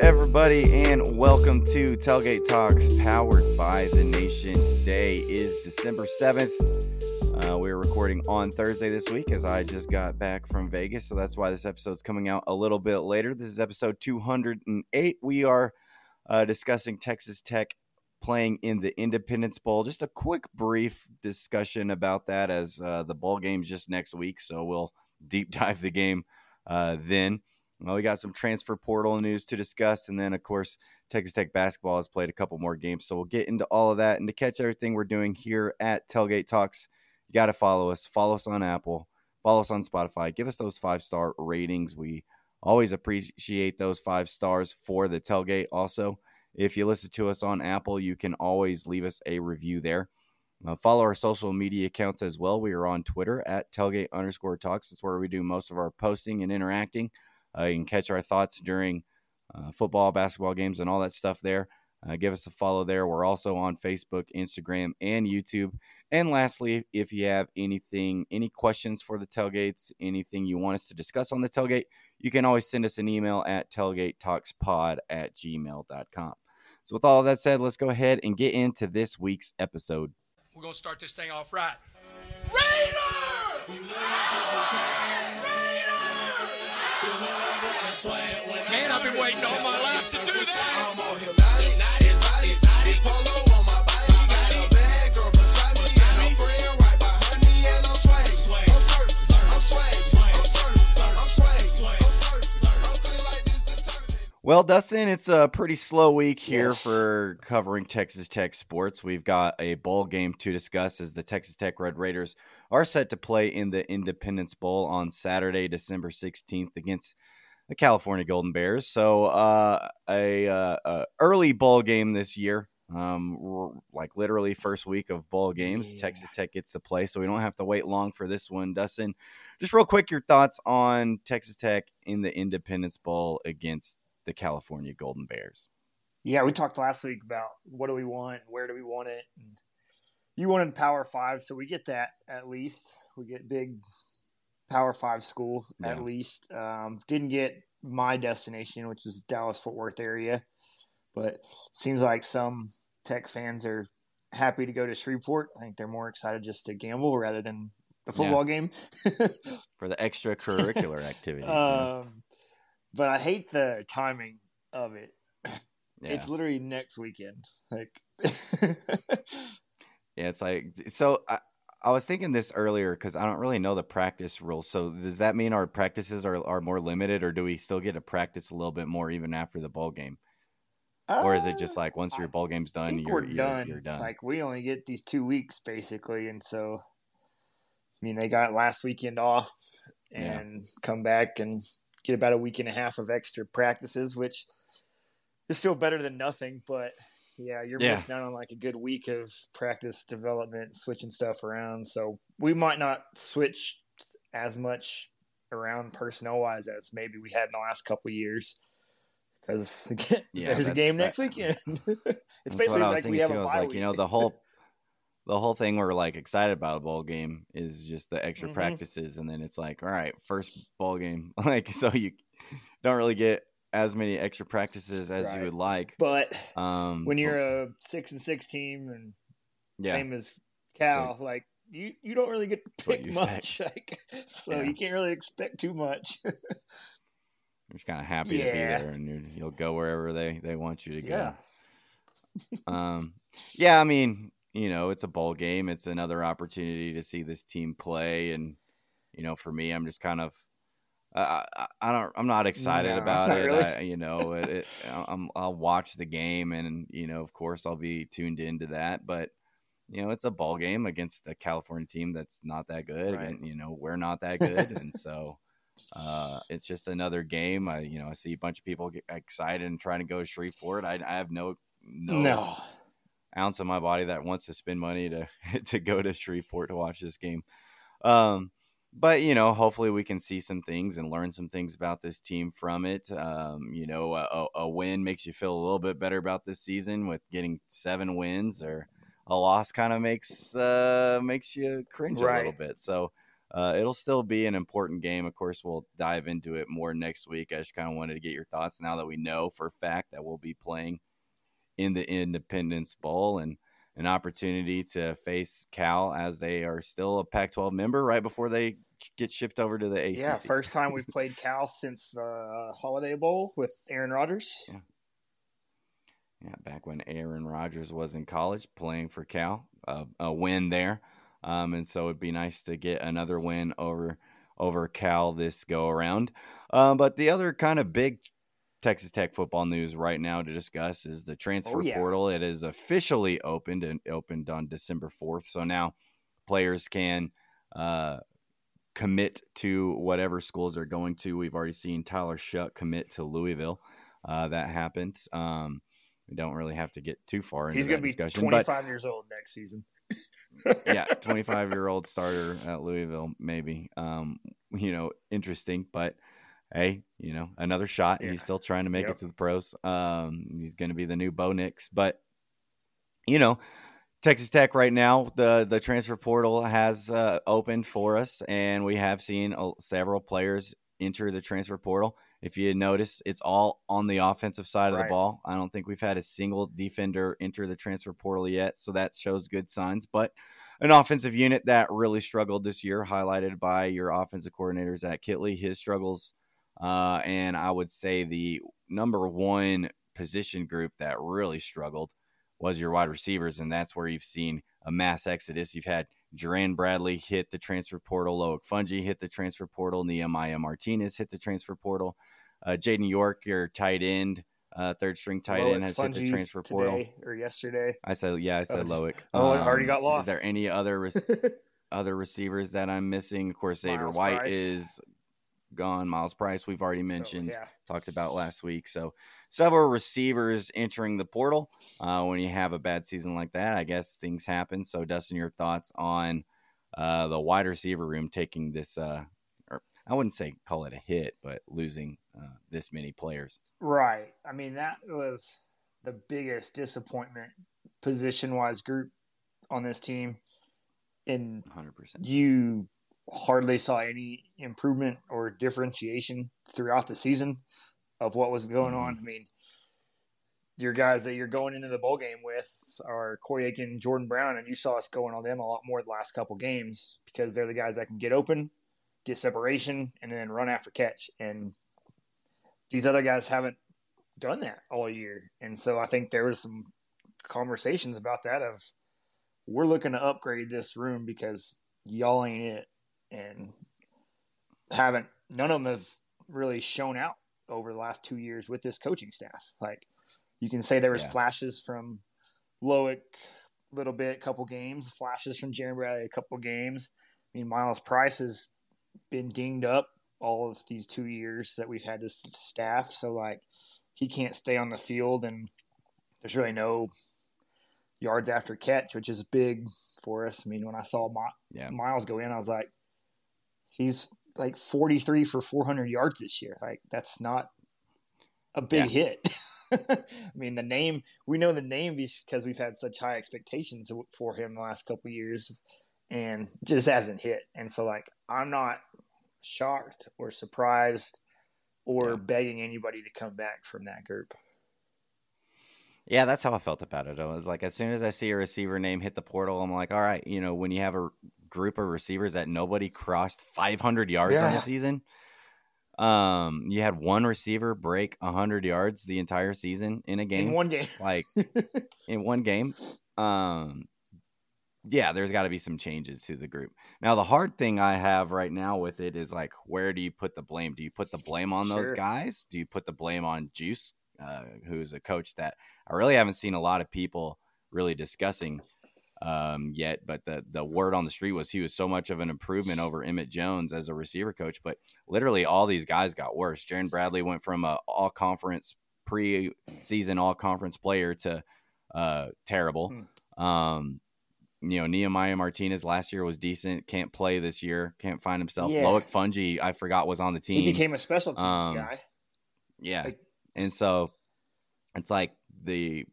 everybody, and welcome to Tailgate Talks, powered by the Nation. Today is December 7th. Uh, we're recording on Thursday this week as I just got back from Vegas, so that's why this episode's coming out a little bit later. This is episode 208. We are uh, discussing Texas Tech playing in the Independence Bowl. Just a quick, brief discussion about that as uh, the bowl game's just next week, so we'll deep dive the game uh, then. Well, we got some transfer portal news to discuss, and then of course Texas Tech basketball has played a couple more games, so we'll get into all of that. And to catch everything we're doing here at Tailgate Talks, you got to follow us. Follow us on Apple. Follow us on Spotify. Give us those five star ratings. We always appreciate those five stars for the tailgate. Also, if you listen to us on Apple, you can always leave us a review there. Uh, follow our social media accounts as well. We are on Twitter at tailgate underscore talks. That's where we do most of our posting and interacting. Uh, you can catch our thoughts during uh, football, basketball games, and all that stuff there. Uh, give us a follow there. We're also on Facebook, Instagram, and YouTube. And lastly, if you have anything, any questions for the tailgates, anything you want us to discuss on the tailgate, you can always send us an email at tailgatetalkspod at gmail.com. So, with all of that said, let's go ahead and get into this week's episode. We're going to start this thing off right. Raider! Man, I've been waiting all my life to do that. Well, Dustin, it's a pretty slow week here Yes. for covering Texas Tech sports. We've got a bowl game to discuss as the Texas Tech Red Raiders are set to play in the Independence Bowl on Saturday, December 16th against the California Golden Bears. So, uh, a, uh, a early bowl game this year. Um, like literally first week of bowl games, Yeah. Texas Tech gets to play, so we don't have to wait long for this one. Dustin, just real quick, your thoughts on Texas Tech in the Independence Bowl against the California Golden Bears. Yeah, we talked last week about what do we want, where do we want it, and you wanted Power Five, so we get that at least. We get big Power Five school at least. Um, didn't get my destination, which is Dallas Fort Worth area, but seems like some Tech fans are happy to go to Shreveport. I think they're more excited just to gamble rather than the Yeah. football game. for the extracurricular activities. um, but I hate the timing of it. yeah. It's literally next weekend. Like, yeah, it's like so. I, I was thinking this earlier because I don't really know the practice rules. So does that mean our practices are, are more limited, or do we still get to practice a little bit more even after the bowl game, or is it just uh, like once your bowl game's done, you're, we're you're done. You're done. Like we only get these two weeks basically, and so I mean they got last weekend off Yeah. and come back and get about a week and a half of extra practices, which is still better than nothing. But yeah, you're Yeah. missing out on like a good week of practice development, switching stuff around. So we might not switch as much around personnel wise as maybe we had in the last couple of years. Because Yeah, there's a game that- next weekend. it's basically what I was like we have too. a bye like, you know, the whole the whole thing we're like excited about a bowl game is just the extra Mhm. practices, and then it's like, all right, first bowl game, like so you don't really get as many extra practices as you would like. But Um, when you're a six and six team and yeah, same as Cal, like you, you don't really get to pick much. Like, so Yeah. you can't really expect too much. you're just kind of happy to be there, and you you'll go wherever they they want you to go. yeah. um, yeah, I mean, you know, it's a bowl game. It's another opportunity to see this team play, and you know, for me, I'm just kind of, I, I, don't, I'm not excited No, about not it. really. I, you know, it, it, I'm, I'll watch the game, and you know, of course, I'll be tuned into that. But you know, it's a ball game against a California team that's not that good. Right. And, you know, we're not that good, and so. Uh, it's just another game. I, you know, I see a bunch of people get excited and trying to go to Shreveport. I, I have no, no, No. ounce of my body that wants to spend money to to go to Shreveport to watch this game. Um, but you know, hopefully we can see some things and learn some things about this team from it. Um, you know, a, a win makes you feel a little bit better about this season with getting seven wins, or a loss kind of makes uh, makes you cringe a little bit. So uh, it'll still be an important game. Of course, we'll dive into it more next week. I just kind of wanted to get your thoughts now that we know for a fact that we'll be playing in the Independence Bowl and an opportunity to face Cal as they are still a Pac 12 member right before they get shipped over to the ACC. Yeah, first time we've played Cal since the Holiday Bowl with Aaron Rodgers. Yeah. Yeah, back when Aaron Rodgers was in college playing for Cal, uh, a win there. Um, and so it'd be nice to get another win over over Cal this go around. Um, but the other kind of big Texas Tech football news right now to discuss is the transfer Oh, yeah. portal. It is officially opened and opened on December 4th. So now players can uh, commit to whatever schools they're going to. We've already seen Tyler Shough commit to Louisville. Uh, that happened. Um, we don't really have to get too far into He's going to be discussion. 25 years old next season. Yeah, 25 year old starter at Louisville, maybe. Um, you know, interesting, but hey, you know, another shot. Yeah. He's still trying to make Yep. it to the pros. Um, he's going to be the new Bo Nix, but you know, Texas Tech right now, the the transfer portal has uh, opened for us, and we have seen uh, several players enter the transfer portal. If you notice, it's all on the offensive side of the ball. I don't think we've had a single defender enter the transfer portal yet, so that shows good signs. But an offensive unit that really struggled this year, highlighted by your offensive coordinators at Kittley, his struggles, uh, and I would say the number one position group that really struggled was your wide receivers, and that's where you've seen a mass exodus. You've had Jerand Bradley hit the transfer portal, Loic Fouonji hit the transfer portal, Nehemiah Martinez hit the transfer portal, uh, Jaden York, your tight end, uh, third string tight Loic end, has hit the transfer today portal. or yesterday. I said, yeah, I said Oh, Loic. oh, it already got lost. Is there any other rec- other receivers that I'm missing? Of course, Xavier Myles White Price. is gone. Myles Price, we've already So, mentioned yeah. talked about last week. So several receivers entering the portal. Uh, when you have a bad season like that, I guess things happen. So Dustin, your thoughts on uh, the wide receiver room taking this? Uh, or I wouldn't say call it a hit, but losing uh, this many players. Right. I mean, that was the biggest disappointment position wise group on this team. And 100. percent you hardly saw any improvement or differentiation throughout the season of what was going on. Mm-hmm. I mean, your guys that you're going into the bowl game with are Coy Eakin Jordan Brown, and you saw us going on them a lot more the last couple games because they're the guys that can get open, get separation, and then run after catch. And these other guys haven't done that all year. And so I think there was some conversations about that of we're looking to upgrade this room because y'all ain't it and haven't none of them have really shown out over the last two years with this coaching staff. Like you can say there was Yeah. flashes from Loic a little bit, couple games, flashes from Jeremy Bradley a couple games. I mean Myles Price has been dinged up all of these two years that we've had this staff. So like he can't stay on the field and there's really no yards after catch, which is big for us. I mean, when I saw My- Yeah. Myles go in, I was like, he's like 43 for 400 yards this year. Like, that's not a big hit. I mean, the name, we know the name because we've had such high expectations for him the last couple of years and just hasn't hit. And so, like, I'm not shocked or surprised or Yeah. begging anybody to come back from that group. Yeah, that's how I felt about it. I was like, as soon as I see a receiver name hit the portal, I'm like, all right, you know, when you have a group of receivers that nobody crossed 500 yards on the season, um, you had one receiver break 100 yards the entire season in a game, In one game. like in one game. Um, yeah, there's got to be some changes to the group. Now, the hard thing I have right now with it is like, where do you put the blame? Do you put the blame on those guys? Do you put the blame on Juice, uh, who's a coach that I really haven't seen a lot of people really discussing um, yet? But the the word on the street was he was so much of an improvement over Emmett Jones as a receiver coach. But literally, all these guys got worse. Jerand Bradley went from a all conference pre-season all conference player to uh, terrible. Um, you know, Nehemiah Martinez last year was decent. Can't play this year. Can't find himself. Yeah. Loic Fouonji, I forgot was on the team. He became a special teams Um, guy. yeah, like- and so it's like the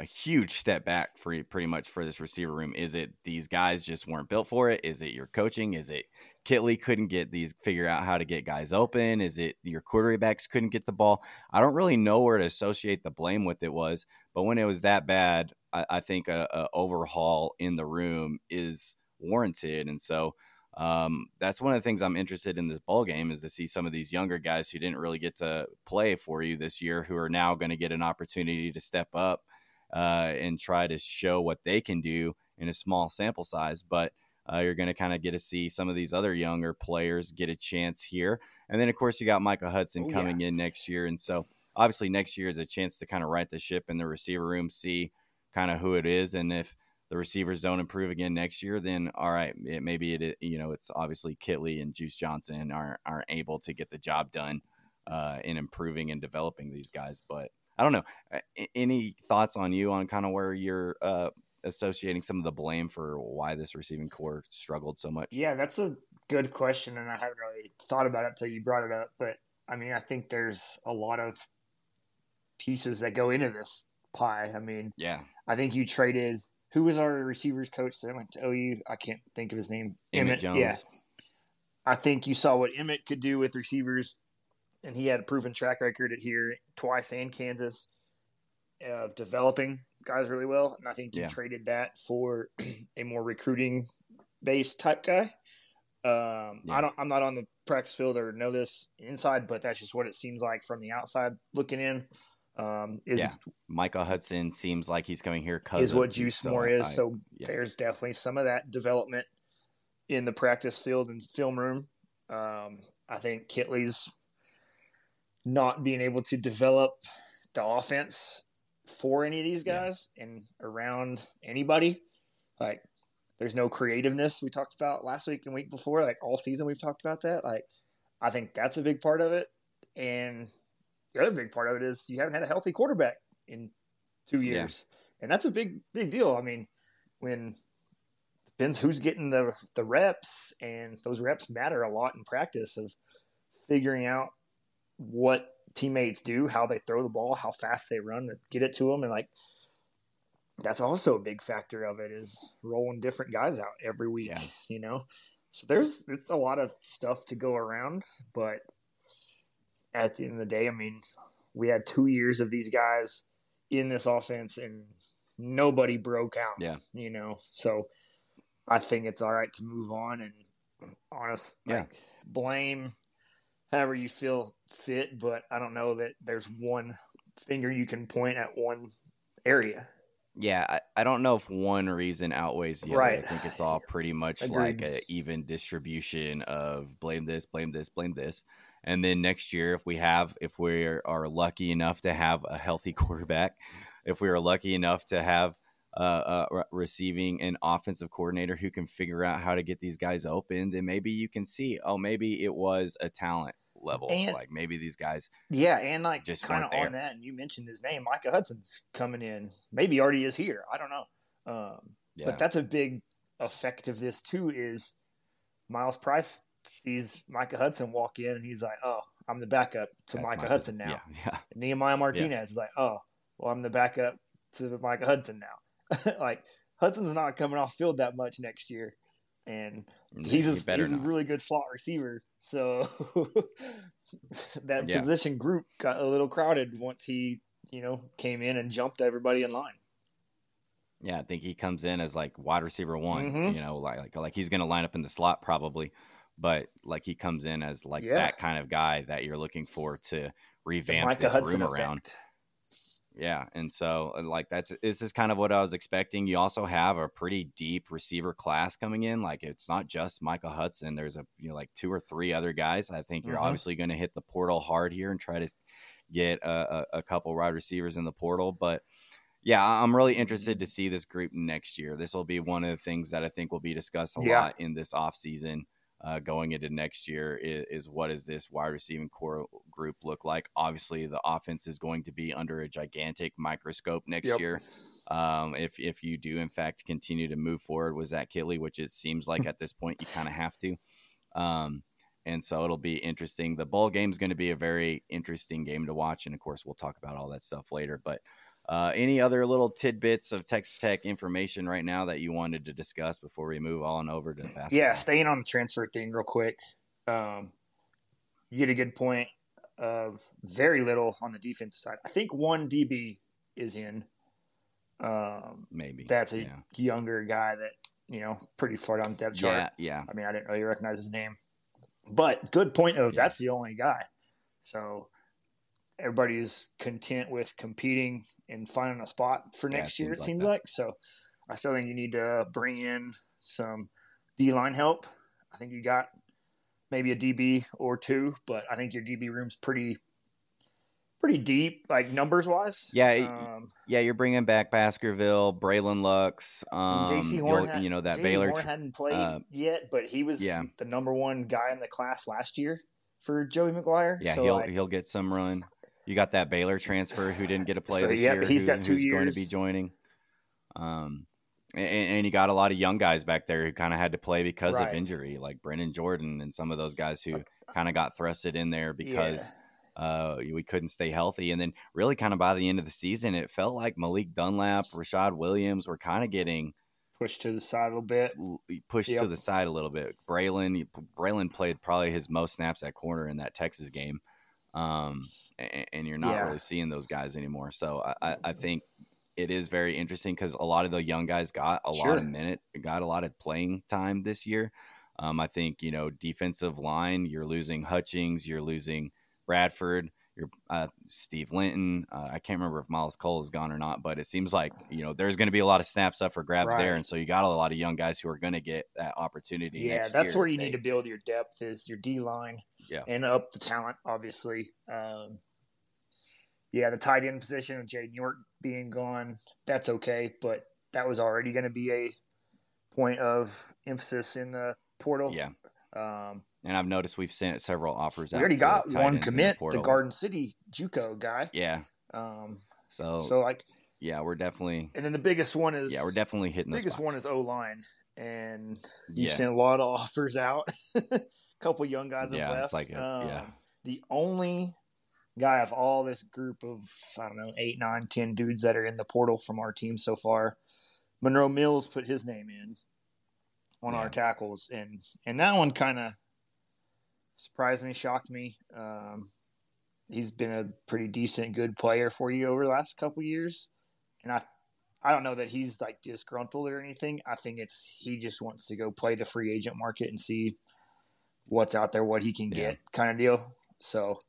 a huge step back for pretty much for this receiver room. Is it these guys just weren't built for it? Is it your coaching? Is it Kittley couldn't get these figure out how to get guys open? Is it your quarterbacks couldn't get the ball? I don't really know where to associate the blame with it was, but when it was that bad, I, I think a, a, overhaul in the room is warranted, and so. Um, that's one of the things I'm interested in this ball game is to see some of these younger guys who didn't really get to play for you this year, who are now going to get an opportunity to step up uh, and try to show what they can do in a small sample size. But uh, you're going to kind of get to see some of these other younger players get a chance here. And then, of course, you got Micah Hudson oh, coming yeah. in next year. And so, obviously, next year is a chance to kind of right the ship in the receiver room, see kind of who it is. And if the receivers don't improve again next year, then all right, it, maybe it, you know, it's obviously Kittley and Juice Johnson aren't, aren't able to get the job done uh, in improving and developing these guys. But I don't know. Any thoughts on you on kind of where you're uh, associating some of the blame for why this receiving core struggled so much? Yeah, that's a good question, and I haven't really thought about it until you brought it up. But I mean, I think there's a lot of pieces that go into this pie. I mean, yeah, I think you traded. Who was our receivers coach that went to OU? I can't think of his name. Emmett, Emmett Jones. Yeah. I think you saw what Emmett could do with receivers and he had a proven track record at here twice and Kansas of developing guys really well. And I think he yeah. traded that for a more recruiting based type guy. Um, yeah. I don't. I'm not on the practice field or know this inside, but that's just what it seems like from the outside looking in. Um, is, yeah, Micah Hudson seems like he's coming here. Is what Juice so more is. I, so yeah. there's definitely some of that development in the practice field and film room. Um, I think Kittley's not being able to develop the offense for any of these guys yeah. and around anybody. Like, there's no creativeness we talked about last week and week before. Like all season, we've talked about that. Like, I think that's a big part of it. And the other big part of it is you haven't had a healthy quarterback in two years, yeah. and that's a big big deal. I mean, when depends who's getting the the reps, and those reps matter a lot in practice of figuring out what teammates do, how they throw the ball, how fast they run to get it to them, and like that's also a big factor of it is rolling different guys out every week. Yeah. You know, so there's it's a lot of stuff to go around, but at the end of the day, I mean, we had two years of these guys in this offense, and nobody broke out. Yeah, you know, so I think it's all right to move on and honest, yeah. Like, blame however you feel fit, but I don't know that there's one finger you can point at one area. Yeah, I, I don't know if one reason outweighs the right. other. I think it's all pretty much like an even distribution of blame this, blame this, blame this. And then next year, if we have, if we are lucky enough to have a healthy quarterback, if we are lucky enough to have uh, uh, receiving an offensive coordinator who can figure out how to get these guys open, then maybe you can see, oh, maybe it was a talent level. And, like maybe these guys, yeah, and like just kind of on that. And you mentioned his name, Micah Hudson's coming in. Maybe already is here. I don't know. Um, yeah. But that's a big effect of this too. Is Myles Price sees Micah Hudson walk in and he's like, "Oh, I'm the backup to that's Micah Hudson now." Yeah, yeah. Nehemiah Martinez is like, "Oh, well, I'm the backup to Micah Hudson now." like Hudson's not coming off field that much next year and he's a, he's a really good slot receiver. So that yeah. position group got a little crowded once he, you know, came in and jumped everybody in line. Yeah, I think he comes in as like wide receiver one. Mm-hmm. You know, like like like he's going to line up in the slot probably, but like he comes in as like yeah. that kind of guy that you're looking for to revamp this Hudson room effect. around. Yeah, and so uh, like that's this is kind of what I was expecting. You also have a pretty deep receiver class coming in. Like it's not just Micah Hudson. There's a you know like two or three other guys. I think you're mm-hmm. obviously going to hit the portal hard here and try to get a, a, couple wide receivers in the portal. But yeah, I'm really interested to see this group next year. This will be one of the things that I think will be discussed a yeah. lot in this off season uh, going into next year is, is, what does this wide receiving core group look like? Obviously, the offense is going to be under a gigantic microscope next yep. year. Um, if if you do in fact continue to move forward with Zach Kittley, which it seems like at this point you kind of have to. Um, and so it'll be interesting. The bowl game is going to be a very interesting game to watch, and of course we'll talk about all that stuff later. But Uh, any other little tidbits of Texas Tech information right now that you wanted to discuss before we move on over to the basketball? Yeah, staying on the transfer thing real quick. Um, you get a good point of very little on the defensive side. I think one DB is in. Um, Maybe that's a yeah. younger guy that you know pretty far down the depth chart. Yeah, yeah. I mean, I didn't really recognize his name, but good point of Yeah. that's the only guy. So everybody's content with competing and finding a spot for Yeah, next year. It seems like like so. I still think you need to bring in some D line help. I think you got maybe a DB or two, but I think your DB room's pretty pretty deep, like numbers wise. Yeah, um, Yeah, you're bringing back Baskerville, Bralyn Lux, um, J.C. Horn, had- you know that J.C. Baylor. Horn hadn't played uh, yet, but he was yeah. the number one guy in the class last year for Joey McGuire. yeah, so he'll like, he'll get some run. You got that Baylor transfer who didn't get a play So, this yeah, year. he's who- got two who's going to be joining. Um, and, and you got a lot of young guys back there who kind of had to play because Right. of injury, like Brennan Jordan and some of those guys who So- kind of got thrusted in there because yeah, uh, we couldn't stay healthy. And then, really, kind of by the end of the season, it felt like Malik Dunlap, Rayshad Williams were kind of getting pushed to the side a little bit. pushed to the side a little bit. Bralyn, Bralyn played probably his most snaps at corner in that Texas game, um, and, and you're not Yeah. really seeing those guys anymore. So I, I, I think it is very interesting because a lot of the young guys got a lot of minute, got a lot of playing time this year. Um, I think you know defensive line, you're losing Hutchings, you're losing Bradford. You're, uh, Steve Linton. Uh, I can't remember if Myles Cole is gone or not, but it seems like you know there's going to be a lot of snaps up for grabs Right. there, and so you got a lot of young guys who are going to get that opportunity. Yeah, that's year where you they- need to build your depth is your D line. Yeah. and up the talent, obviously. Um, yeah, the tight end position of Jay York being gone, that's okay, but that was already going to be a point of emphasis in the portal. Yeah, Um, and I've noticed we've sent several offers. we already got one commit, the portal. Garden City JUCO guy. Yeah, Um, so, so like, yeah, we're definitely and then the biggest one is yeah we're definitely hitting. the biggest spots. one is O line, and you Yeah. sent a lot of offers out. a couple young guys have Yeah, left. like a- yeah. Um, The only guy of all this group of I don't know eight, nine, ten dudes that are in the portal from our team so far, Monroe Mills put his name in on Yeah. our tackles, and and that one kind of surprised me, shocked me. Um, he's been a pretty decent, good player for you over the last couple years, and I I don't know that he's like disgruntled or anything. I think it's he just wants to go play the free agent market and see what's out there, what he can Yeah. get, kind of deal. So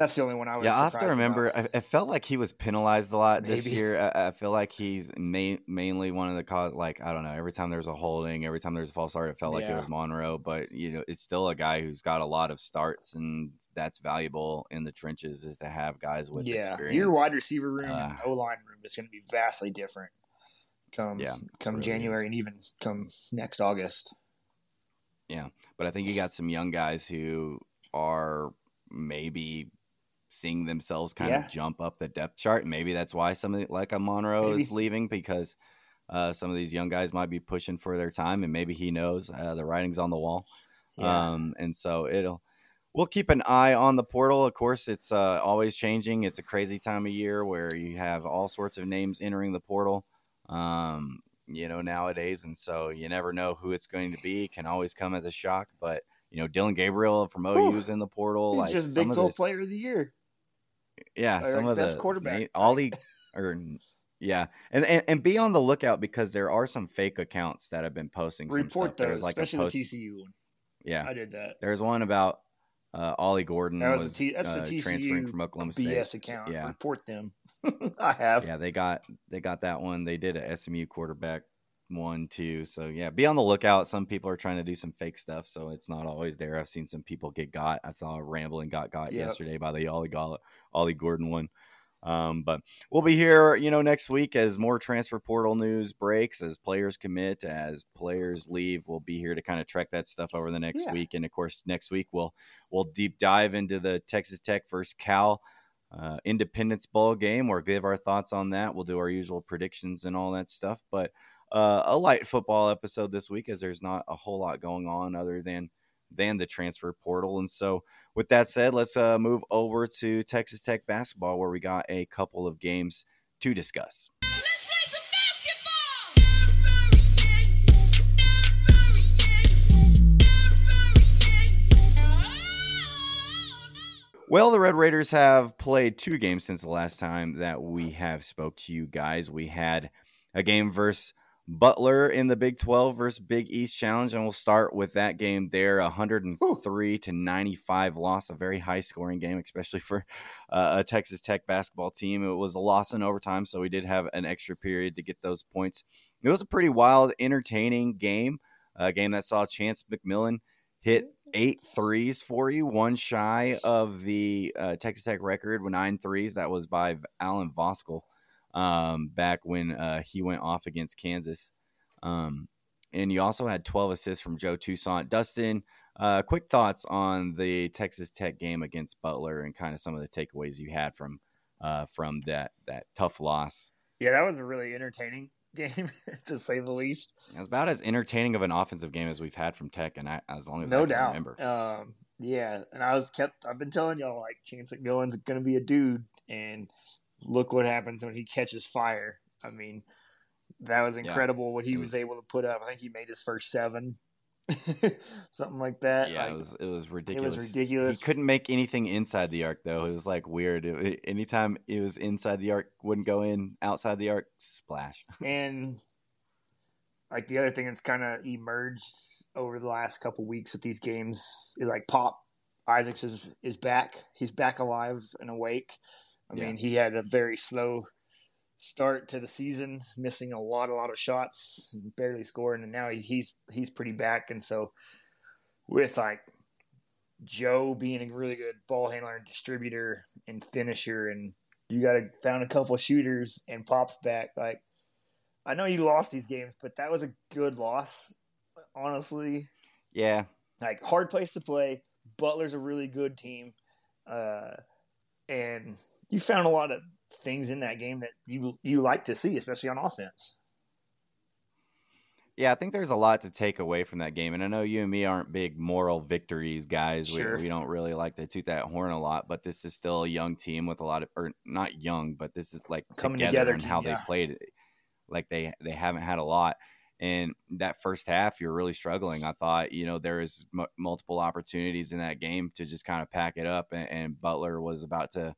that's the only one I was. Yeah, I have to remember. I, I felt like he was penalized a lot this year. I, I feel like he's ma- mainly one of the cause. Like I don't know. Every time there's a holding, every time there's a false start, it felt like it was Monroe. But you know, it's still a guy who's got a lot of starts, and that's valuable in the trenches. Is to have guys with yeah, experience. your wide receiver room Uh, O line room is going to be vastly different come Yeah, come really January is. and even come next August. Yeah, but I think you got some young guys who are maybe seeing themselves kind Yeah. of jump up the depth chart. Maybe that's why somebody like a Monroe Maybe. is leaving because uh, some of these young guys might be pushing for their time, and maybe he knows uh, the writing's on the wall. Yeah. Um, and so it'll. We'll keep an eye on the portal. Of course, it's uh, always changing. It's a crazy time of year where you have all sorts of names entering the portal. Um, you know nowadays, and so you never know who it's going to be. It can always come as a shock, but you know Dillon Gabriel from Whew. OU's in the portal. He's like just Big of 12 this- Player of the Year. Yeah, some of best the quarterback. Ollie or yeah, and, and and be on the lookout because there are some fake accounts that have been posting. some stuff. Those, like especially post- the TCU one. Yeah, I did that. there's one about uh, Ollie Gordon That was was, the T- that's the uh, TCU transferring from Oklahoma State. BS account. Yeah. Report them. I have. Yeah, they got they got that one. They did a SMU quarterback one too. So yeah, be on the lookout. Some people are trying to do some fake stuff, so it's not always there. I've seen some people get got. I saw a rambling got got Yep. yesterday by the Ollie Goll- Ollie Gordon one. Um, but we'll be here, you know, next week as more transfer portal news breaks, as players commit, as players leave. We'll be here to kind of track that stuff over the next Yeah. week, and of course, next week we'll we'll deep dive into the Texas Tech versus Cal uh, Independence Bowl game or give our thoughts on that. We'll do our usual predictions and all that stuff. But uh, a light football episode this week, as there's not a whole lot going on other than than the transfer portal. And so, with that said, let's uh, move over to Texas Tech basketball, where we got a couple of games to discuss. Well, the Red Raiders have played two games since the last time that we have spoke to you guys. We had a game versus Butler in the Big 12 versus Big East Challenge, and we'll start with that game there. 103 to 95 loss, a very high scoring game, especially for uh, a Texas Tech basketball team. It was a loss in overtime, so we did have an extra period to get those points. It was a pretty wild, entertaining game, a game that saw Chance McMillian hit eight threes for you, one shy of the uh, Texas Tech record with nine threes. That was by Allen Voskuhl um, back when uh, he went off against Kansas. Um, and you also had 12 assists from Joe Toussaint. Dustin, uh, quick thoughts on the Texas Tech game against Butler and kind of some of the takeaways you had from uh, from that that tough loss. Yeah, that was a really entertaining game to say the least. It was about as entertaining of an offensive game as we've had from Tech, and I, as long as no I doubt. remember. Um, yeah, and I was kept. I've been telling y'all like Chance McMillian's going to be a dude, and look what happens when he catches fire. I mean, that was incredible yeah, what he was, was, able to put up. I think he made his first seven, something like that. Yeah, like, it was it was ridiculous. It was ridiculous. He couldn't make anything inside the arc though. It was like weird. It, anytime it was inside the arc, wouldn't go in. Outside the arc, splash. and like the other thing that's kind of emerged over the last couple weeks with these games is like Pop Isaacs is is back. He's back alive and awake. I yeah. mean, he had a very slow start to the season, missing a lot, a lot of shots, barely scoring, and now he's he's pretty back. And so, with like Joe being a really good ball handler and distributor and finisher, and you got to found a couple shooters and pops back. Like, I know you lost these games, but that was a good loss, honestly. Yeah, like hard place to play. Butler's a really good team, uh, and you found a lot of things in that game that you you like to see, especially on offense. Yeah, I think there's a lot to take away from that game, and I know you and me aren't big moral victories guys. Sure. We, we don't really like to toot that horn a lot, but this is still a young team with a lot of, or not young, but this is like coming together, together and how yeah. they played. Like they they haven't had a lot, and that first half you're really struggling. I thought you know there was m- multiple opportunities in that game to just kind of pack it up, and, and Butler was about to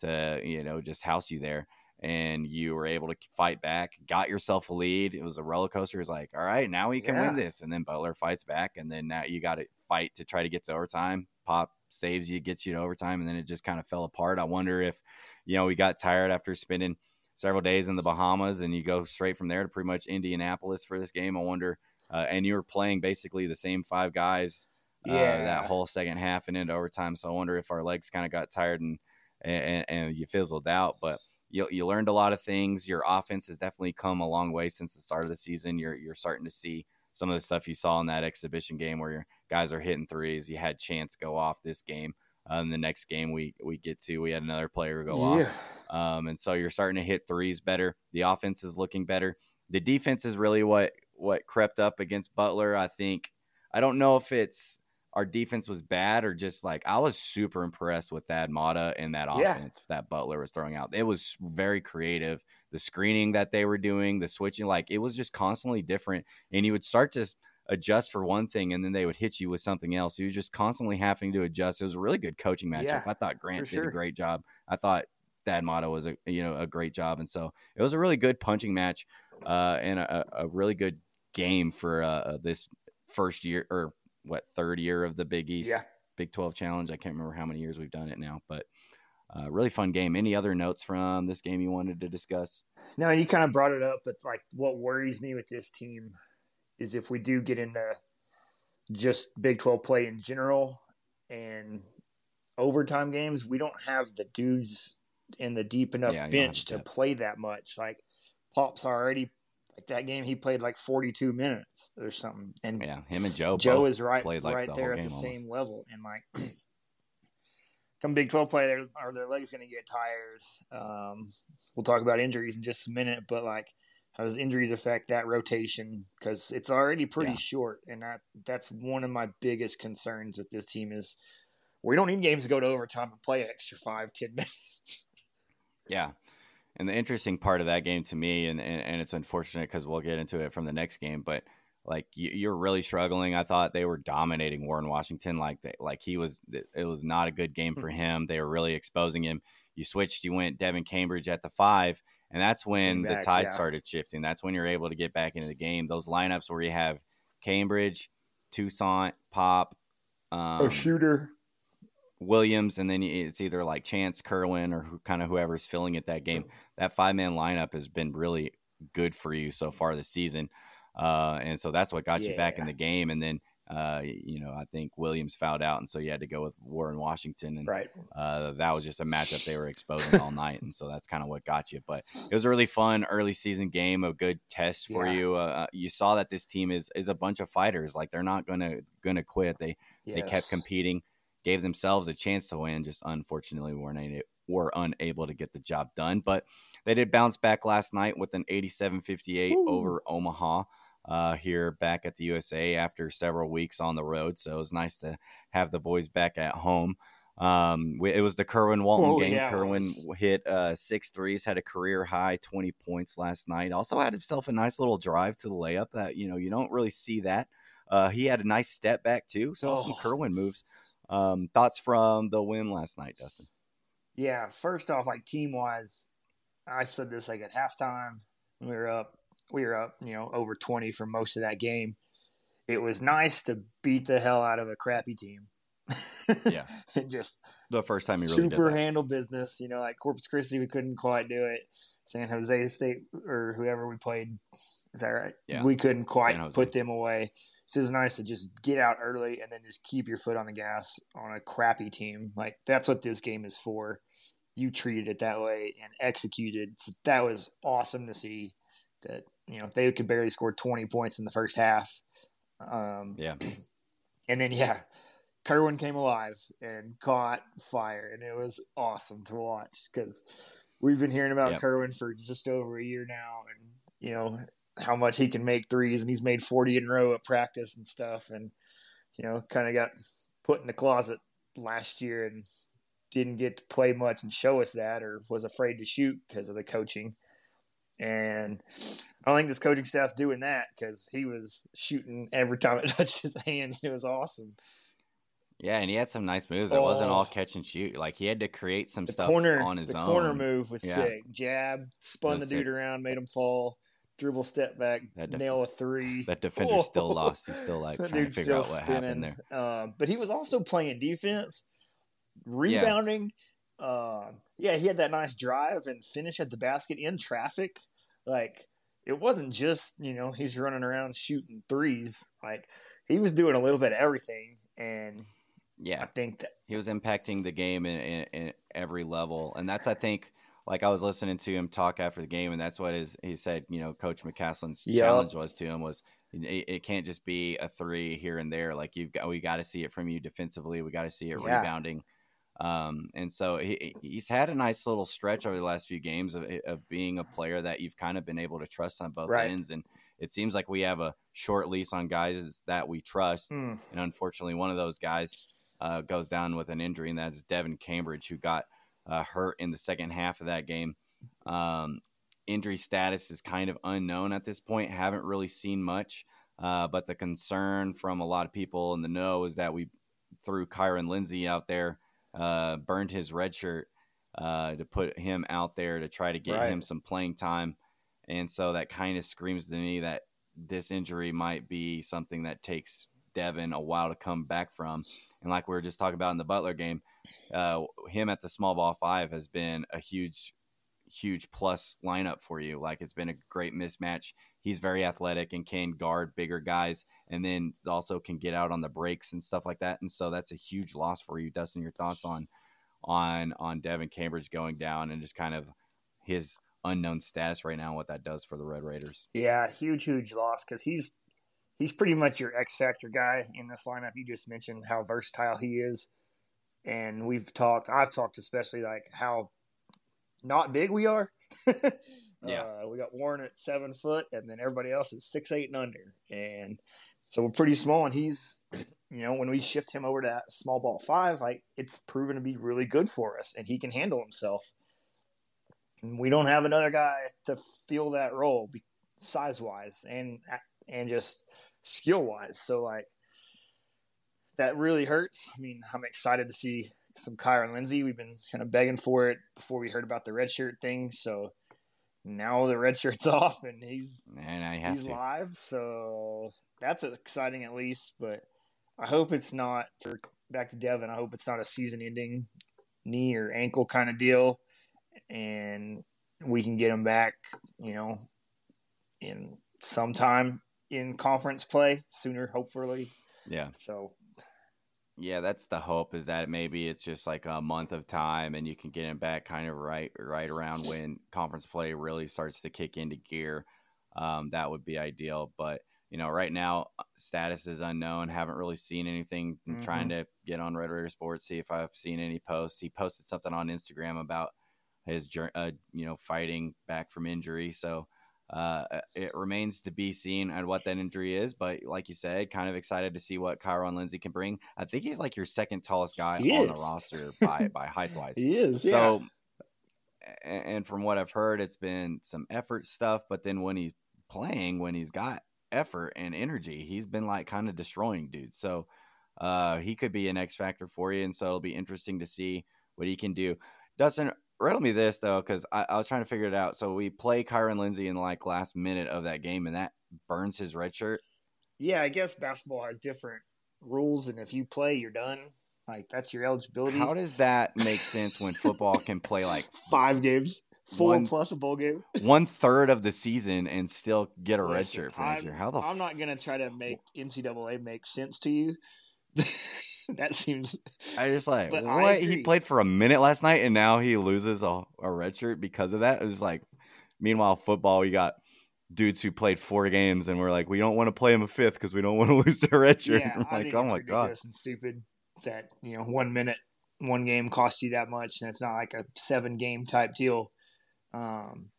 to you know just house you there. And you were able to fight back got yourself a lead. It was a roller coaster. It's like all right now we can yeah. win this. And then butler fights back and then now you got to fight to try to get to overtime. Pop saves you gets you to overtime and then it just kind of fell apart. I wonder if you know we got tired after spending several days in the bahamas and you go straight from there to pretty much indianapolis for this game. I wonder uh, and you were playing basically the same five guys uh, yeah. that whole second half and into overtime. So i wonder if our legs kind of got tired and and, and you fizzled out. But you, you learned a lot of things. Your offense has definitely come a long way since the start of the season. You're you're starting to see some of the stuff you saw in that exhibition game where your guys are hitting threes. You had chance go off this game. Uh, in the next game we we get to, we had another player go yeah. off, um, and so you're starting to hit threes better. The offense is looking better. The defense is really what what crept up against Butler. I think I don't know if it's our defense was bad or just like I was super impressed with that Matta and that offense yeah. that Butler was throwing out. It was very creative. The screening that they were doing, the switching, like it was just constantly different. And you would start to adjust for one thing and then they would hit you with something else. He was just constantly having to adjust. It was a really good coaching matchup. Yeah, I thought Grant did sure. a great job. I thought Thad Matta was a you know a great job. And so it was a really good punching match uh, and a, a really good game for uh this first year or what third year of the Big East yeah. Big Twelve Challenge. I can't remember how many years we've done it now, but uh, really fun game. Any other notes from this game you wanted to discuss? No, you kind of brought it up, but like what worries me with this team is if we do get into just Big Twelve play in general and overtime games, we don't have the dudes in the deep enough yeah, bench to play that much. Like Pop's already like that game, he played like 42 minutes or something. And yeah, him and Joe. Joe is right, like right the there at the almost. same level. And like, come Big 12 play, their are their legs going to get tired. Um, we'll talk about injuries in just a minute, but like, how does injuries affect that rotation? Because it's already pretty Yeah. short, and that that's one of my biggest concerns with this team is we don't need games to go to overtime and play an extra five, ten minutes. Yeah. And the interesting part of that game to me, and, and, and it's unfortunate because we'll get into it from the next game, but like you, you're really struggling. I thought they were dominating Warren Washington. Like they, like he was, it was not a good game for him. They were really exposing him. You switched, you went Devan Cambridge at the five, and that's when Came the tide yeah. started shifting. That's when you're able to get back into the game. Those lineups where you have Cambridge, Toussaint, Pop, um, shooter. Williams, and then it's either like Chance Kerwin or who, kind of whoever's filling it that game. That five man lineup has been really good for you so far this season, uh, and so that's what got you back in the game. And then uh, you know I think Williams fouled out, and so you had to go with Warren Washington, and Right. uh, that was just a matchup they were exposing all night, and so that's kind of what got you. But it was a really fun early season game, a good test for Yeah. you. Uh, you saw that this team is is a bunch of fighters, like they're not gonna gonna quit. They they kept competing, gave themselves a chance to win. Just unfortunately, weren't were unable to get the job done. But they did bounce back last night with an 87-58 over Omaha. Uh, here back at the USA after several weeks on the road, so it was nice to have the boys back at home. Um, it was the Kerwin Walton Oh, game. yeah, Kerwin was. hit uh, six threes, had a career high 20 points last night. Also had himself a nice little drive to the layup that, you know, you don't really see that. Uh, he had a nice step back too. So some Oh. Kerwin moves. Um, thoughts from the win last night, Dustin? Yeah, first off, like team wise, I said this like at halftime. We were up, we were up, you know, over twenty for most of that game. It was nice to beat the hell out of a crappy team. Yeah. and just The first time he really super handle business. You know, like Corpus Christi, we couldn't quite do it. San Jose State or whoever we played, is that right? Yeah. We couldn't quite put them away. So it's nice to just get out early and then just keep your foot on the gas on a crappy team. Like that's what this game is for. You treated it that way and executed. So that was awesome to see. That you know they could barely score twenty points in the first half. Um, Yeah. and then yeah, Kerwin came alive and caught fire, and it was awesome to watch because we've been hearing about Yep. Kerwin for just over a year now, and you know how much he can make threes, and he's made forty in a row at practice and stuff, and you know kind of got put in the closet last year and didn't get to play much and show us that, or was afraid to shoot because of the coaching. And I don't think this coaching staff's doing that because he was shooting every time it touched his hands. It was awesome. Yeah, and he had some nice moves. It wasn't all Oh. catch and shoot. Like he had to create some stuff corner, on his the own. corner move was Yeah. sick. Jab, spun the was dude sick. around, made him fall. Dribble, step back, That def- nail a three. That defender still Oh. lost. He's still like trying to figure out still what happened there. Um, but he was also playing defense, rebounding. Um, yeah, he had that nice drive and finish at the basket in traffic. Like it wasn't just you know he's running around shooting threes. Like he was doing a little bit of everything, and yeah, I think that he was impacting the game in, in, in every level, and that's I think. Like I was listening to him talk after the game, and that's what his he said. You know, Coach McCasland's Yep. challenge was to him was it, it can't just be a three here and there. Like you've got we got to see it from you defensively. We got to see it Yeah. rebounding. Um, and so he, he's had a nice little stretch over the last few games of, of being a player that you've kind of been able to trust on both Right. ends. And it seems like we have a short lease on guys that we trust. mm, And unfortunately, one of those guys uh, goes down with an injury, and that's Devan Cambridge, who got uh, hurt in the second half of that game. Um, injury status is kind of unknown at this point. Haven't really seen much. Uh, but the concern from a lot of people in the know is that we threw Kyron Lindsay out there, uh, burned his red shirt uh, to put him out there to try to get Right. him some playing time. And so that kind of screams to me that this injury might be something that takes Devan a while to come back from. And like we were just talking about in the Butler game, uh, him at the small ball five has been a huge, huge plus lineup for you. Like it's been a great mismatch. He's very athletic and can guard bigger guys, and then also can get out on the breaks and stuff like that. And so that's a huge loss for you. Dustin, your thoughts on on on Devan Cambridge going down and just kind of his unknown status right now, what that does for the Red Raiders. yeah, huge, huge loss because he's he's pretty much your X factor guy in this lineup. You just mentioned how versatile he is, and we've talked. I've talked especially like how not big we are. Yeah. Uh, we got Warren at seven foot, and then everybody else is six eight and under, and so we're pretty small. And he's, you know, when we shift him over to that small ball five, like it's proven to be really good for us, and he can handle himself. And we don't have another guy to fill that role, size wise, and and just skill wise. So like that really hurts. I mean, I'm excited to see some Kyron Lindsey. We've been kind of begging for it before we heard about the red shirt thing. So now the red shirt's off and he's and he's to. live. So that's exciting at least. But I hope it's not for back to Devan. I hope it's not a season ending knee or ankle kind of deal. And we can get him back, you know, in sometime in conference play sooner, hopefully. Yeah. So yeah, that's the hope is that maybe it's just like a month of time and you can get him back kind of right right around when conference play really starts to kick into gear. Um, that would be ideal. But you know, right now uh, status is unknown. Haven't really seen anything. I'm mm-hmm. trying to get on Red Raider Sports, see if I've seen any posts. He posted something on Instagram about his uh, you know fighting back from injury. So uh, it remains to be seen at what that injury is, but like you said, kind of excited to see what Kyron Lindsey can bring. I think he's like your second tallest guy he on is. the roster by by height wise. He is. So, yeah. and from what I've heard, it's been some effort stuff, but then when he's playing, when he's got effort and energy, he's been like kind of destroying dudes. So, uh, he could be an X factor for you, and so it'll be interesting to see what he can do. Dustin, riddle me this though, because I, I, was trying to figure it out. So we play Kyron Lindsey in like last minute of that game, and that burns his red shirt. Yeah, I guess basketball has different rules, and if you play, you're done. Like that's your eligibility. How does that make sense when football can play like five games, four one, plus a bowl game, one third of the season, and still get a Listen, red shirt for next year? How the? I'm f- not gonna try to oh. make NCAA make sense to you. that seems. I just like what he played for a minute last night, and now he loses a, a red shirt because of that. It was like, meanwhile, football you got dudes who played four games, and we're like, we don't want to play him a fifth because we don't want to lose their red shirt. Yeah, like, oh my god, and stupid that you know one minute, one game costs you that much, and it's not like a seven game type deal. Um,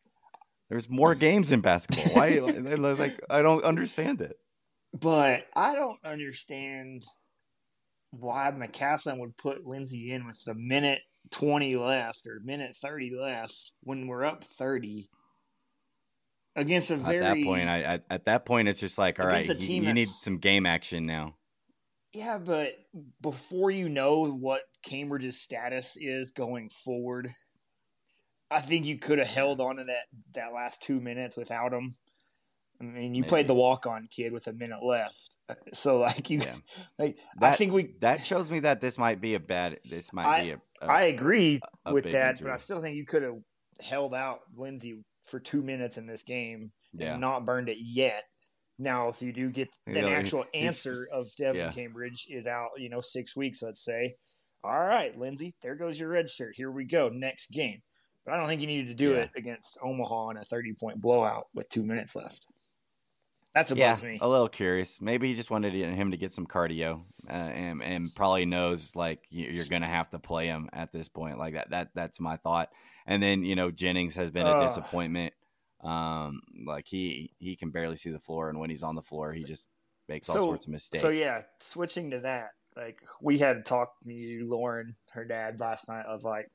There's more games in basketball. Why? like, I don't understand it. But I don't understand why McCasland would put Lindsay in with the minute 20 left or minute 30 left when we're up 30 against a very at that point I, at, at that point it's just like all right you, you need some game action now. Yeah but before you know what Cambridge's status is going forward I think you could have held on to that that last two minutes without him I mean, you Maybe. played the walk on kid with a minute left, so like you, yeah. like that, I think we that shows me that this might be a bad. This might I, be a, a. I agree a with that, injury. but I still think you could have held out Lindsey for two minutes in this game yeah. and not burned it yet. Now, if you do get the actual answer of Devan yeah. Cambridge is out, you know, six weeks, let's say. All right, Lindsey, there goes your red shirt. Here we go. Next game. But I don't think you needed to do it against Omaha in a 30 point blowout with two minutes left. That's what yeah, me. A little curious. Maybe he just wanted him to get some cardio, uh, and and probably knows like you're gonna have to play him at this point. Like that. That that's my thought. And then you know Jennings has been a uh, disappointment. Um, like he he can barely see the floor, and when he's on the floor, he just makes so, all sorts of mistakes. So yeah, switching to that, like we had talked to Lauren, her dad last night of like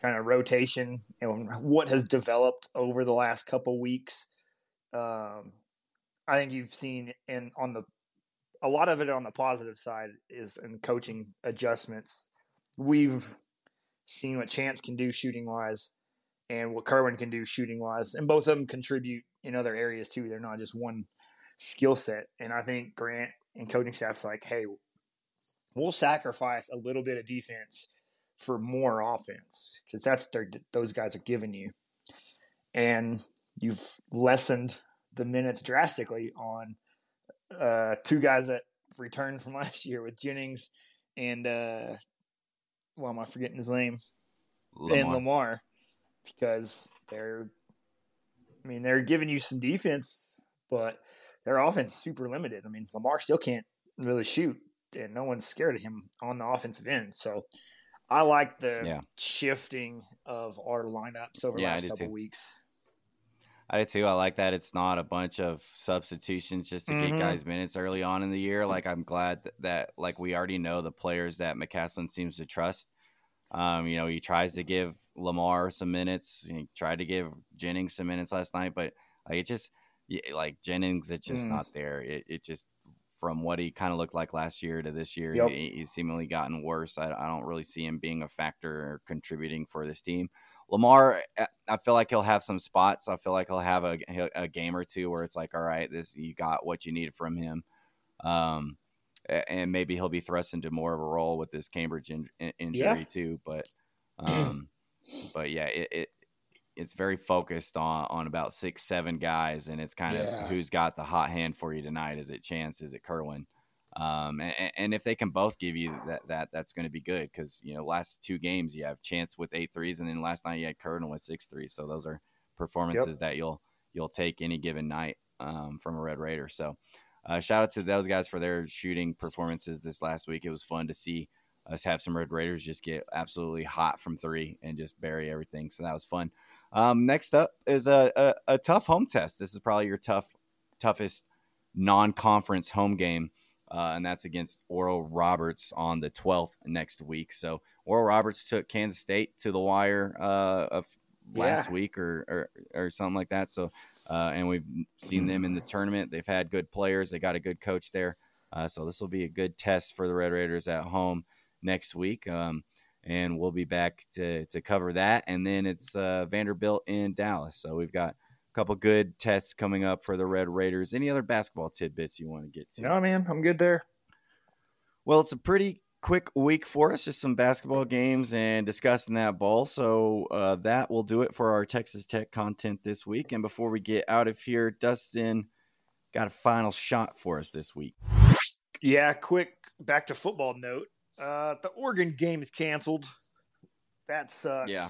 kind of rotation and what has developed over the last couple weeks. Um, I think you've seen in on the a lot of it on the positive side is in coaching adjustments. We've seen what Chance can do shooting wise and what Kerwin can do shooting wise, and both of them contribute in other areas too. They're not just one skill set. And I think Grant and coaching staff's like, hey, we'll sacrifice a little bit of defense for more offense because that's what those guys are giving you. And you've lessened the minutes drastically on uh, two guys that returned from last year with Jennings and uh, why am I forgetting his name? Lamar. And Lamar, because they're, I mean, they're giving you some defense, but their offense is super limited. I mean, Lamar still can't really shoot, and no one's scared of him on the offensive end. So, I like the yeah. shifting of our lineups over the yeah, last couple too. weeks. I do too. I like that it's not a bunch of substitutions just to Mhm. get guys minutes early on in the year. Like I'm glad that, that like we already know the players that McCasland seems to trust. Um, you know, he tries to give Lamar some minutes. He tried to give Jennings some minutes last night, but like it just like Jennings, it's just Mm. not there. It, it just from what he kind of looked like last year to this year, Yep. he, he's seemingly gotten worse. I, I don't really see him being a factor or contributing for this team. Lamar, I- feel like he'll have some spots. I feel like he'll have a, a game or two where it's like, all right, this you got what you needed from him, um, and maybe he'll be thrust into more of a role with this Cambridge in, in- injury Yeah. too. But, um, but yeah, it, it it's very focused on on about six seven guys, and it's kind Yeah. of who's got the hot hand for you tonight. Is it Chance? Is it Kerwin? Um, and, and if they can both give you that, that that's going to be good because you know last two games you have Chance with eight threes, and then last night you had Kerwin with six threes. So those are performances that you'll you'll take any given night um, from a Red Raider. So uh, shout out to those guys for their shooting performances this last week. It was fun to see us have some Red Raiders just get absolutely hot from three and just bury everything. So that was fun. Um, next up is a, a, a tough home test. This is probably your tough toughest non-conference home game, uh, and that's against Oral Roberts on the 12th next week. So Oral Roberts took Kansas State to the wire uh, of last Yeah. week or, or or something like that. So uh, and we've seen them in the tournament. They've had good players. They got a good coach there. Uh, so this will be a good test for the Red Raiders at home next week. Um, and we'll be back to, to cover that. And then it's uh, Vanderbilt in Dallas. So we've got couple good tests coming up for the Red Raiders. Any other basketball tidbits you want to get to? No, man, I'm good there. Well, it's a pretty quick week for us, just some basketball games and discussing that ball. So uh, that will do it for our Texas Tech content this week. And before we get out of here, Dustin got a final shot for us this week. Yeah, quick back to football note. Uh, the Oregon game is canceled. That sucks. Yeah.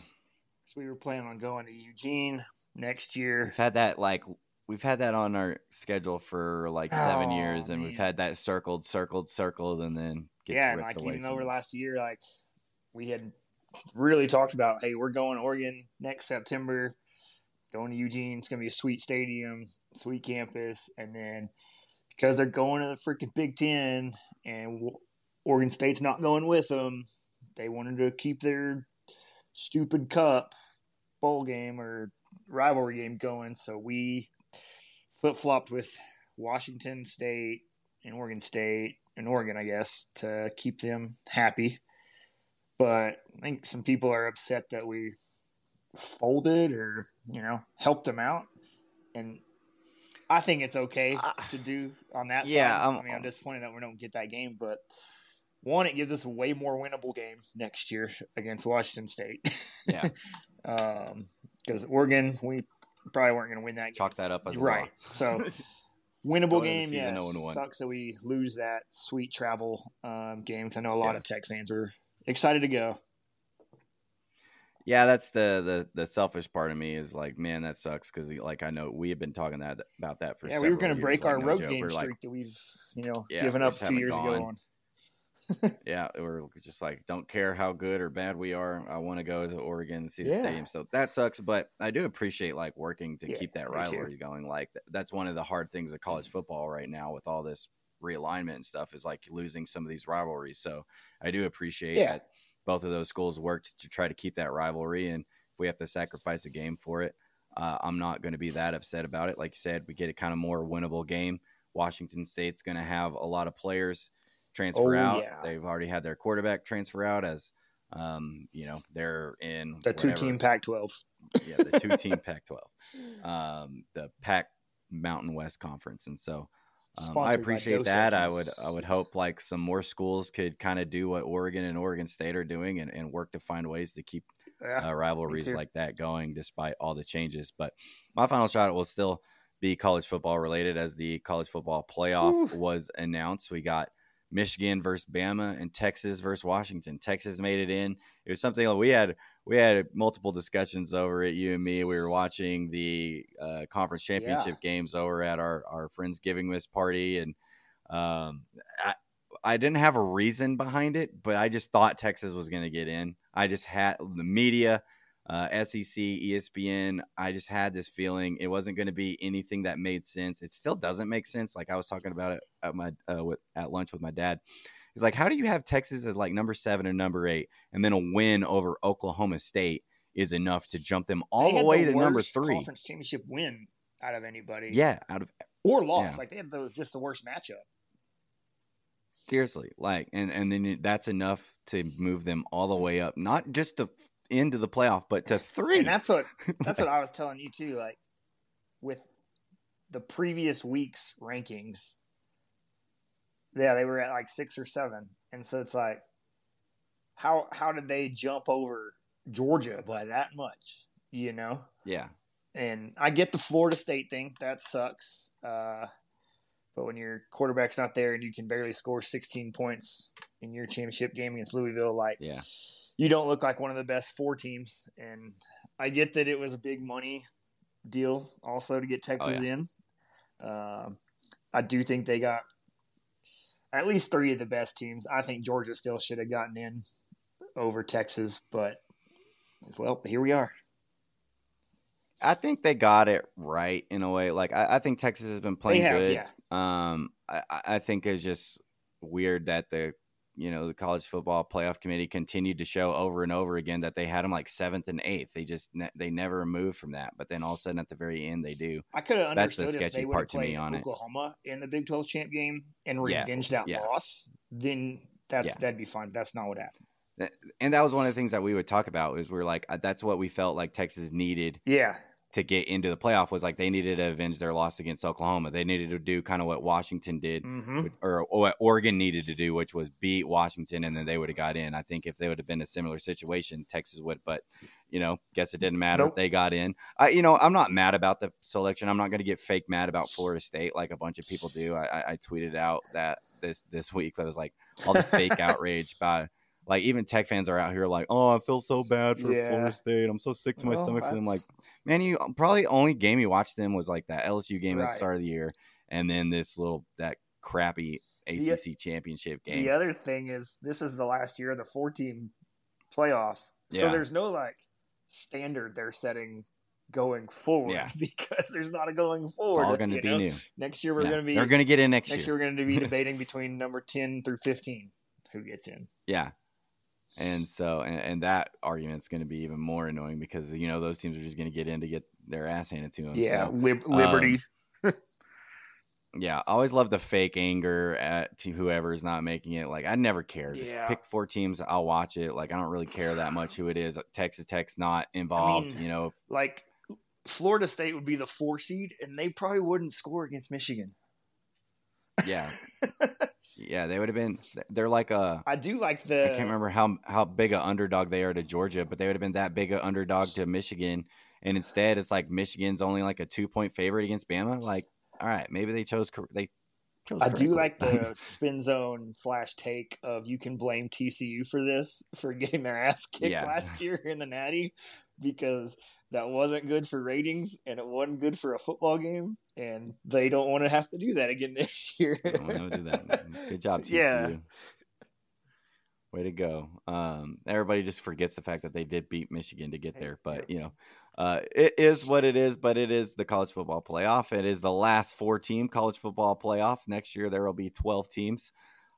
So we were planning on going to Eugene next year. We've had that like we've had that on our schedule for like seven Oh, years, and we've had that circled, circled, circled, and then yeah, and like even over last year, like we had really talked about, hey, we're going to Oregon next September, going to Eugene. It's gonna be a sweet stadium, sweet campus, and then because they're going to the freaking Big Ten and Oregon State's not going with them, they wanted to keep their stupid cup bowl game or rivalry game going. So we flip flopped with Washington State and Oregon State and Oregon, I guess, to keep them happy. But I think some people are upset that we folded or, you know, helped them out. And I think it's okay Uh, to do on that yeah, side. I'm- I mean, I'm disappointed that we don't get that game, but one, it gives us a way more winnable game next year against Washington State. Yeah. um, because Oregon, we probably weren't going to win that game. Chalk that up as right. So winnable Going into the game, yeah. 0-1. Sucks that we lose that sweet travel um, game. 'cause I know a lot Yeah. of Tech fans are excited to go. Yeah, that's the the the selfish part of me is like, man, that sucks because like I know we have been talking that about that for Yeah, we were going to break like, our no road joke. game We're like, streak that we've you know Yeah, given up a few years gone. ago on. Yeah, we're just like, don't care how good or bad we are. I want to go to Oregon and see the Yeah. stadium. So that sucks, but I do appreciate like working to Yeah, keep that rivalry going. Like that's one of the hard things of college football right now with all this realignment and stuff is like losing some of these rivalries. So I do appreciate Yeah. that both of those schools worked to try to keep that rivalry. And if we have to sacrifice a game for it, uh, I'm not going to be that upset about it. Like you said, we get a kind of more winnable game. Washington State's going to have a lot of players transfer Oh, out. yeah. They've already had their quarterback transfer out as, um, you know, they're in The two team Pac 12. yeah, the two team Pac 12, um, the Pac Mountain West Conference. And so um, I appreciate that. I would, I would hope like some more schools could kind of do what Oregon and Oregon State are doing and, and work to find ways to keep Yeah. uh, rivalries like that going despite all the changes. But my final shot will still be college football related as the college football playoff Woo. was announced. We got Michigan versus Bama and Texas versus Washington. Texas made it in. It was something we had we had multiple discussions over it. You and me. We were watching the uh, conference championship games over at our our friends' giving this party, and um, I, I didn't have a reason behind it, but I just thought Texas was going to get in. I just had the media uh, SEC, ESPN. I just had this feeling it wasn't going to be anything that made sense. It still doesn't make sense. Like I was talking about it at my uh, with, at lunch with my dad. He's like, how do you have Texas as like number seven or number eight, and then a win over Oklahoma State is enough to jump them all the way to worst number three? Conference championship win out of anybody. Yeah, out of or loss. yeah. Like they had the, just the worst matchup. seriously, like, and and then that's enough to move them all the way up, not just to into the playoff, but to three. And that's what that's what I was telling you too. Like with the previous week's rankings, yeah, they were at like six or seven, and so it's like, how how did they jump over Georgia by that much? You know, yeah, and I get the Florida State thing. That sucks. Uh, but when your quarterback's not there and you can barely score 16 points in your championship game against Louisville, like yeah. You don't look like one of the best four teams. And I get that it was a big money deal also to get Texas in. Um, I do think they got at least three of the best teams. I think Georgia still should have gotten in over Texas, but well, here we are. I think they got it right in a way. Like I, I think Texas has been playing have, good. yeah. Um, I, I I think it's just weird that the you know the college football playoff committee continued to show over and over again that they had them like seventh and eighth. They just ne- they never moved from that. But then all of a sudden at the very end they do. I could have That's the understood if sketchy they part to me on it. Oklahoma in the Big 12 champ game and Yeah, revenge that yeah. loss. Then that's Yeah. that'd be fine. That's not what happened. And that was one of the things that we would talk about is we're like uh, that's what we felt like Texas needed Yeah, to get into the playoff was like they needed to avenge their loss against Oklahoma. They needed to do kind of what Washington did hmm or, or what Oregon needed to do, which was beat Washington, and then they would have got in. I think if they would have been a similar situation, Texas would. But you know, guess it didn't matter. Nope. They got in. I, you know, I'm not mad about the selection. I'm not going to get fake mad about Florida State like a bunch of people do. I, I, I tweeted out that this this week that was like all this fake outrage by. Like even Tech fans are out here like, oh, I feel so bad for Yeah. Florida State. I'm so sick to my Well, stomach for them. Like, man, you uh, probably only game you watched them was like that LSU game at the start of the year, and then this little that crappy The- ACC championship game. The other thing is, this is the last year of the four team playoff. So there's no like standard they're setting going forward Yeah. because there's not a going it's forward. all going to be know? new. Next year we're Yeah. going to be They're going to get in next, next year. year we're going to be debating between number 10 through 15 who gets in. Yeah, and so and, and that argument's going to be even more annoying because you know those teams are just going to get in to get their ass handed to them. Yeah, So, Lib- Liberty. Um, yeah. I always love the fake anger at to whoever is not making it. Like I never care. Just Yeah. pick four teams. I'll watch it. Like I don't really care that much who it is. Texas Tech's not involved. mean, you know, like Florida State would be the four seed, and they probably wouldn't score against Michigan. yeah, yeah. They would have been. They're like a. I do like the. I can't remember how how big a underdog they are to Georgia, but they would have been that big a underdog to Michigan, and instead it's like Michigan's only like a two point favorite against Bama. Like, all right, maybe they chose they chose. I do like the spin zone slash take of you can blame TCU for this for getting their ass kicked Yeah. last year in the Natty because that wasn't good for ratings and it wasn't good for a football game and they don't want to have to do that again this year. Don't do that. Good job, TCU. Yeah. Way to go. Um, everybody just forgets the fact that they did beat Michigan to get there, but you know, uh, it is what it is. But it is the college football playoff. It is the last four team college football playoff. Next year there will be twelve teams,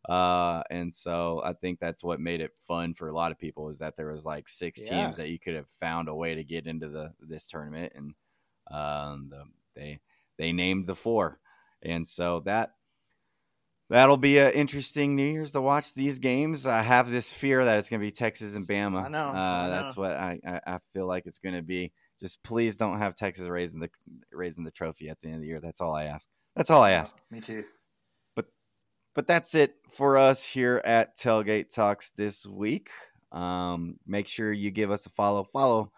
uh, and so I think that's what made it fun for a lot of people is that there was like six Yeah. teams that you could have found a way to get into the this tournament, and um, the, they they named the four, and so that That'll be an interesting New Year's to watch these games. I have this fear that it's going to be Texas and Bama. I know, Uh, I That's what I, I, I feel like it's going to be. Just please don't have Texas raising the raising the trophy at the end of the year. That's all I ask. That's all I ask. Me too. But but that's it for us here at Tailgate Talks this week. Um, make sure you give us a follow. Follow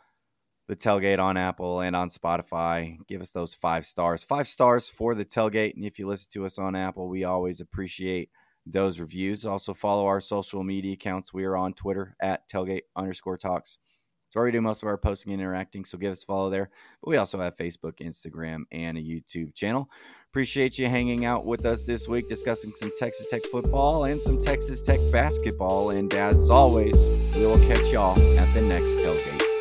the tailgate on Apple and on Spotify. Give us those five stars. Five stars for the tailgate. And if you listen to us on Apple, we always appreciate those reviews. Also follow our social media accounts. We are on Twitter at tailgate underscore talks. It's where we do most of our posting and interacting. So give us a follow there. But we also have Facebook, Instagram, and a YouTube channel. Appreciate you hanging out with us this week, discussing some Texas Tech football and some Texas Tech basketball. And as always, we will catch y'all at the next tailgate.